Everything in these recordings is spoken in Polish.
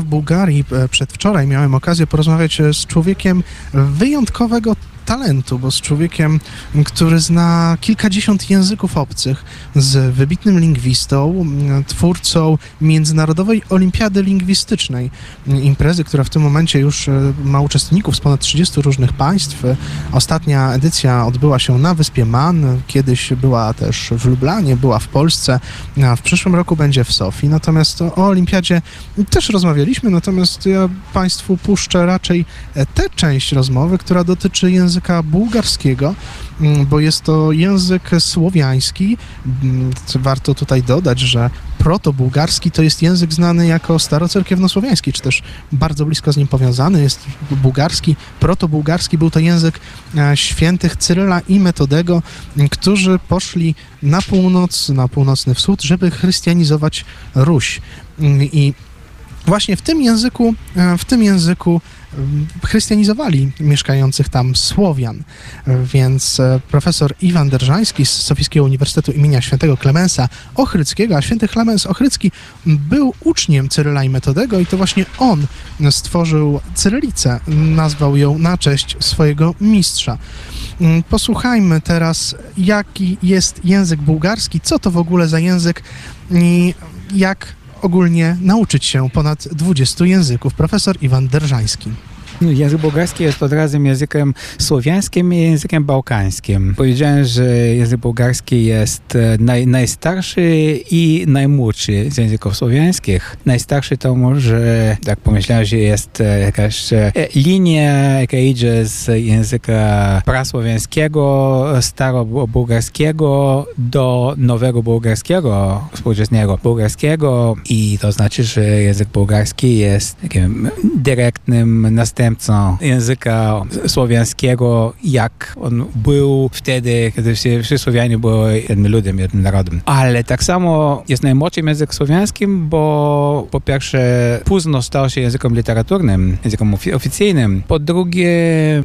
W Bułgarii e, przedwczoraj miałem okazję porozmawiać e, z człowiekiem wyjątkowego talentu, bo z człowiekiem, który zna kilkadziesiąt języków obcych, z wybitnym lingwistą, twórcą Międzynarodowej Olimpiady Lingwistycznej, imprezy, która w tym momencie już e, ma uczestników z ponad 30 różnych państw. Ostatnia edycja odbyła się na wyspie Man, kiedyś była też w Lublanie, była w Polsce, a w przyszłym roku będzie w Sofii. Natomiast o Olimpiadzie też rozmawialiśmy, natomiast ja Państwu puszczę raczej e, tę część rozmowy, która dotyczy języka bułgarskiego, mm, bo jest to język słowiański. Mm, Warto tutaj dodać, że proto-bułgarski to jest język znany jako starocerkiewnosłowiański, czy też bardzo blisko z nim powiązany jest bułgarski. Proto-bułgarski był to język e, świętych Cyryla i Metodego, m, którzy poszli na północ, na północny wschód, żeby chrystianizować Ruś. Mm, I właśnie w tym języku, e, w tym języku chrystianizowali mieszkających tam Słowian. Więc e, profesor Iwan Derżański z Sofijskiego Uniwersytetu imienia świętego Klemensa Ochryckiego, a święty Klemens Ochrycki był uczniem Cyryla i Metodego i to właśnie on stworzył cyrylicę, nazwał ją na cześć swojego mistrza. Mm, Posłuchajmy teraz, jaki jest język bułgarski, co to w ogóle za język i jak ogólnie nauczyć się ponad 20 języków. Profesor Iwan Derżański. Język bułgarski jest od razu językiem słowiańskim i językiem bałkańskim. Powiedziałem, że język bułgarski jest e, naj, najstarszy i najmłodszy z języków słowiańskich. Najstarszy to może, tak pomyślałem, że jest e, jakaś e, linia, jaka idzie z języka prasłowiańskiego, starobułgarskiego do nowego bułgarskiego, współczesnego bułgarskiego i to znaczy, że język bułgarski jest takim dyrektnym następcą języka słowiańskiego, jak on był wtedy, kiedy wszyscy Słowianie byli jednym ludem, jednym narodem. Ale tak samo jest najmłodszym język słowiańskim, bo po pierwsze późno stał się językiem literaturnym, językiem ofi- oficyjnym. Po drugie,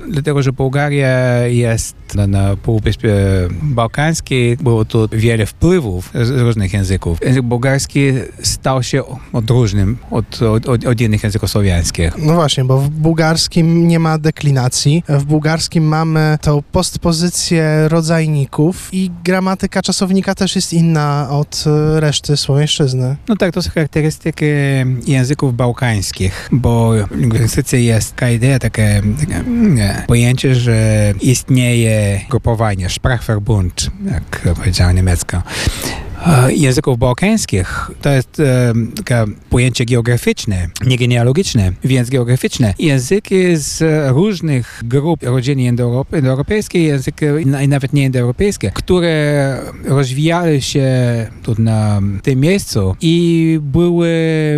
dlatego, że Bułgaria jest na, na Półwyspie Bałkańskiej, było tu wiele wpływów z różnych języków. Język bułgarski stał się odróżnym od, od, od, od innych języków słowiańskich. No właśnie, bo w bułgarskim nie ma deklinacji. W bułgarskim mamy tą postpozycję rodzajników i gramatyka czasownika też jest inna od e, reszty słowiańszczyzny. No tak, to są charakterystyki języków bałkańskich, bo w lingwistyce jest taka idea, takie, nie, pojęcie, że istnieje grupowanie, Sprachverbund, jak powiedziała niemiecka. E, Języków bałkańskich to jest e, takie pojęcie geograficzne, nie genealogiczne, więc geograficzne. Języki z różnych grup indoeurope- indoeuropejskiej, języki na- nawet nie indoeuropejskie, które rozwijały się tu na tym miejscu i były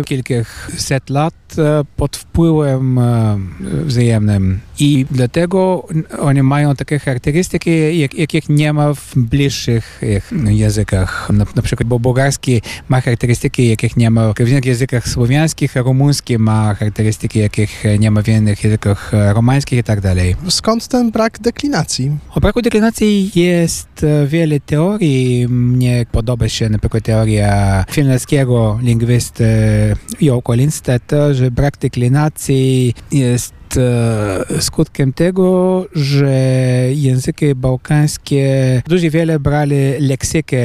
kilkaset lat e, pod wpływem e, wzajemnym. I dlatego oni mają takie charakterystyki, jak, jakich nie ma w bliższych ich językach. Na, na przykład, bo bułgarski ma charakterystyki, jakich nie ma w innych językach słowiańskich, rumuński ma charakterystyki, jakich nie ma w innych językach romańskich i tak dalej. Skąd ten brak deklinacji? O braku deklinacji jest wiele teorii. Mnie podoba się na przykład teoria finlandzkiego lingwisty Jouko Lindstedt, że brak deklinacji jest e, skutkiem tego, że języki bałkańskie dużo wiele brali leksykę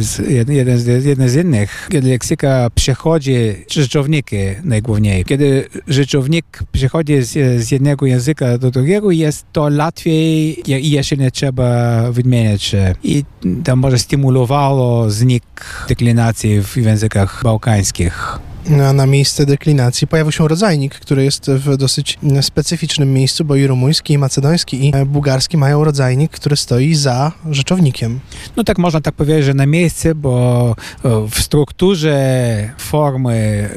z, jeden, z, jeden z innych. Kiedy leksyka przechodzi, rzeczowniki najgłówniej, kiedy rzeczownik przechodzi z, z jednego języka do drugiego, jest to łatwiej, je- jeśli nie trzeba wymieniać się. I to może stymulowało znik deklinacji w językach bałkańskich. Na miejsce deklinacji pojawił się rodzajnik, który jest w dosyć specyficznym miejscu, bo i rumuński, i macedoński, i bułgarski mają rodzajnik, który stoi za rzeczownikiem. No tak można tak powiedzieć, że na miejsce, bo e, w strukturze formy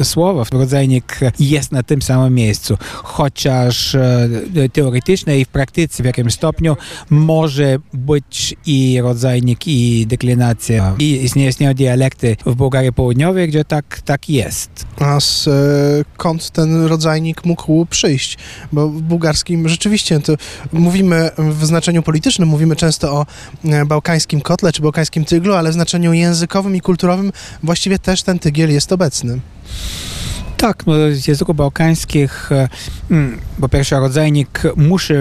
e, słowa rodzajnik jest na tym samym miejscu. Chociaż e, teoretycznie i w praktyce w jakimś stopniu może być i rodzajnik, i deklinacja. I istnieją dialekty w Bułgarii Południowej, gdzie tak, tak jest. A skąd ten rodzajnik mógł przyjść? Bo w bułgarskim rzeczywiście to mówimy w znaczeniu politycznym, mówimy często o e, bałkańskim kotle czy bałkańskim tyglu, ale w znaczeniu językowym i kulturowym właściwie też ten tygiel jest obecny. Tak, no, z języków bałkańskich mm, po pierwsze rodzajnik musi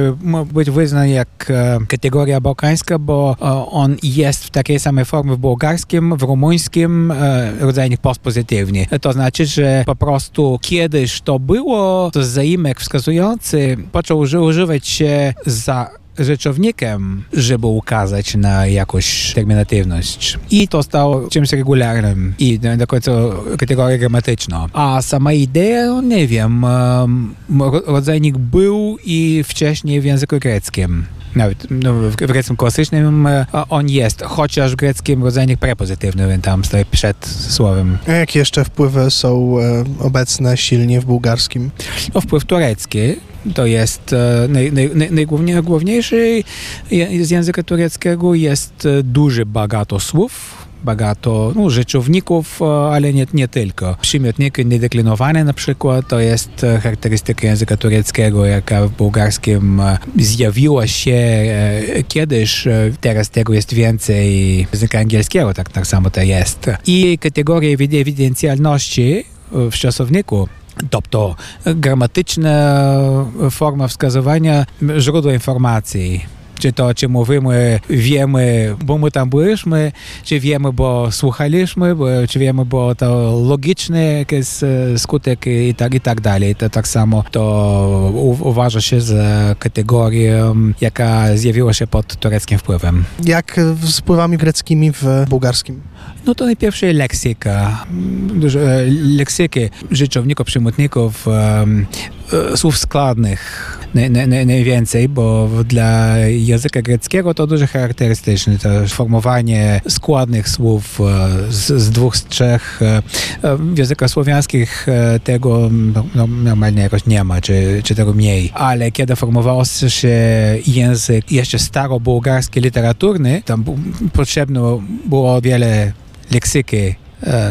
być wyznany jak kategoria bałkańska, bo on jest w takiej samej formie w bułgarskim, w rumuńskim, rodzajnik postpozytywny. To znaczy, że po prostu kiedyś to było, to zaimek wskazujący począł używać się za rzeczownikiem, żeby ukazać na jakąś terminatywność. I to stało czymś regularnym i do końca kategorią gramatyczną. A sama idea, no nie wiem, rodzajnik był i wcześniej w języku greckim. Nawet no, w greckim klasycznym on jest, chociaż w greckim rodzajnik prepozytywny, tam stoi przed słowem. A jakie jeszcze wpływy są obecne silnie w bułgarskim? No, wpływ turecki, to jest naj, naj, najgłówniejszy z języka tureckiego jest duży bagato słów, bagato no, rzeczowników, ale nie, nie tylko. Przymiotniki niedeklinowane na przykład to jest charakterystyka języka tureckiego, jaka w bułgarskim zjawiła się kiedyś, teraz tego jest więcej języka angielskiego, tak, tak samo to jest. I kategoria ewidencjalności w czasowniku Тобто граматична форма wskazywania źródła informacji. czy to, czy mówimy, wiemy, bo my tam byliśmy, czy wiemy, bo słuchaliśmy, bo, czy wiemy, bo to logiczny jakiś skutek i tak, i tak dalej. To tak samo to uważa się za kategorię, jaka zjawiła się pod tureckim wpływem. Jak z wpływami greckimi w bułgarskim? No to najpierw leksyka, dużo leksyki rzeczowników, przymiotników, słów składnych naj, naj, najwięcej, bo dla języka greckiego to dużo charakterystyczne, to formowanie składnych słów z, z dwóch, z trzech. W językach słowiańskich tego no, normalnie jakoś nie ma, czy, czy tego mniej. Ale kiedy formował się język jeszcze starobułgarski literaturny, tam potrzebne było wiele leksyki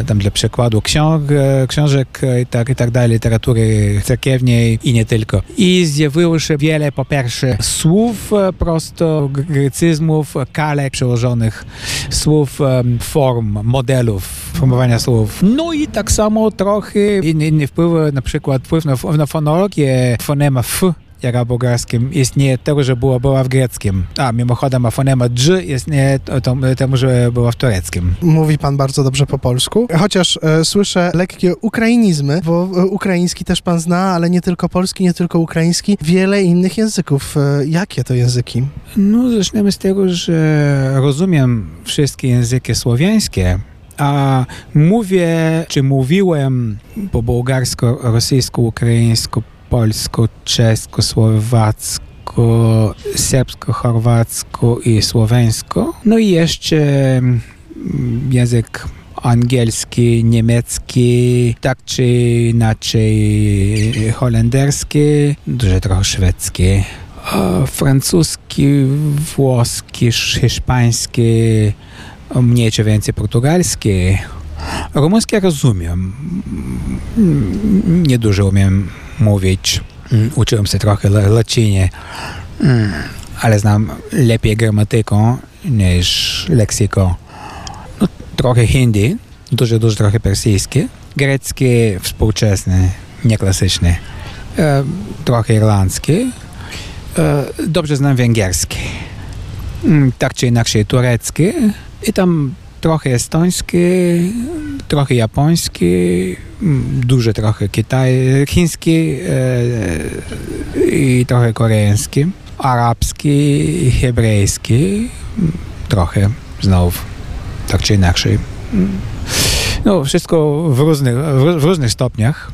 tam dla przykładu ksiąg, książek i tak, i tak dalej, literatury cerkiewnej i nie tylko. I zjawiło się wiele, po pierwsze, słów prosto, grecyzmów, kalek przełożonych, słów, form, modelów formowania słów. No i tak samo trochę inne, inne wpływy, na przykład wpływ na, na fonologię, fonema f bułgarskim istnieje tego, że była, była w greckim. A mimochodem, a fonema dż istnieje temu, że była w tureckim. Mówi pan bardzo dobrze po polsku, chociaż e, słyszę lekkie ukrainizmy, bo e, ukraiński też pan zna, ale nie tylko polski, nie tylko ukraiński, wiele innych języków. E, jakie to języki? No, zaczniemy z tego, że rozumiem wszystkie języki słowiańskie, a mówię, czy mówiłem po bułgarsku, rosyjsku, ukraińsku, polsko, czesko, słowacko, serbsko, chorwacko i słoweńsko. No i jeszcze język angielski, niemiecki, tak czy inaczej holenderski, dużo trochę szwedzki, francuski, włoski, hiszpański, mniej czy więcej portugalski. Rumuński rozumiem. Nie dużo umiem mówić. Uczyłem się trochę łacinie, ale znam lepiej gramatykę niż leksyko. No, trochę hindi, dużo, dużo trochę persyjski. Grecki współczesny, nieklasyczny. E, trochę irlandzki. E, dobrze znam węgierski. Tak czy inaczej turecki. I tam trochę estoński, trochę japoński, duże trochę kitaj, chiński i trochę koreański, arabski, hebrajski, trochę znowu, tak czy inaczej. No, wszystko w różnych, w różnych stopniach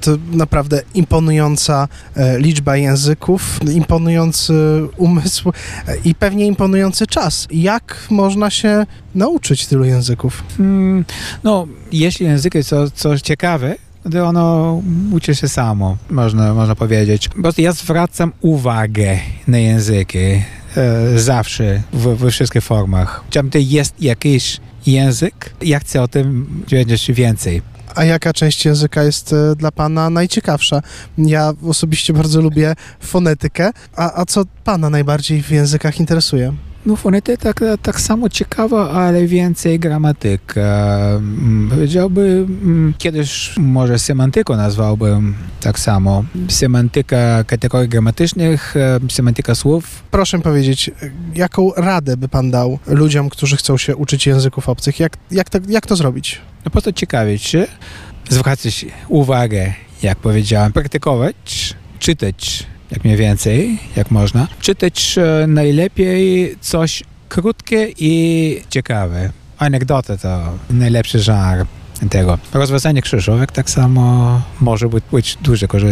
to naprawdę imponująca e, liczba języków, imponujący umysł e, i pewnie imponujący czas. Jak można się nauczyć tylu języków? Hmm, no, jeśli języki są coś ciekawe, to ono uczy się samo, można, można powiedzieć. Po prostu ja zwracam uwagę na języki e, zawsze, w, we wszystkich formach. Tam jest jakiś język, ja chcę o tym wiedzieć więcej. A jaka część języka jest e, dla Pana najciekawsza? Ja osobiście bardzo lubię fonetykę. A, a co Pana najbardziej w językach interesuje? No fonetyka tak, tak samo ciekawa, ale więcej gramatyka. Mm, Powiedziałbym, mm, kiedyś może semantyką nazwałbym tak samo. Semantyka kategorii gramatycznych, e, semantyka słów. Proszę powiedzieć, jaką radę by pan dał ludziom, którzy chcą się uczyć języków obcych? Jak, jak, to, jak to zrobić? No po prostu ciekawić się, zwracać uwagę, jak powiedziałem, praktykować, czytać jak mniej więcej, jak można. Czytać e, najlepiej coś krótkie i ciekawe. Anegdoty to najlepszy żar tego. Rozwiązanie krzyżówek tak samo może być, być duże korzystne.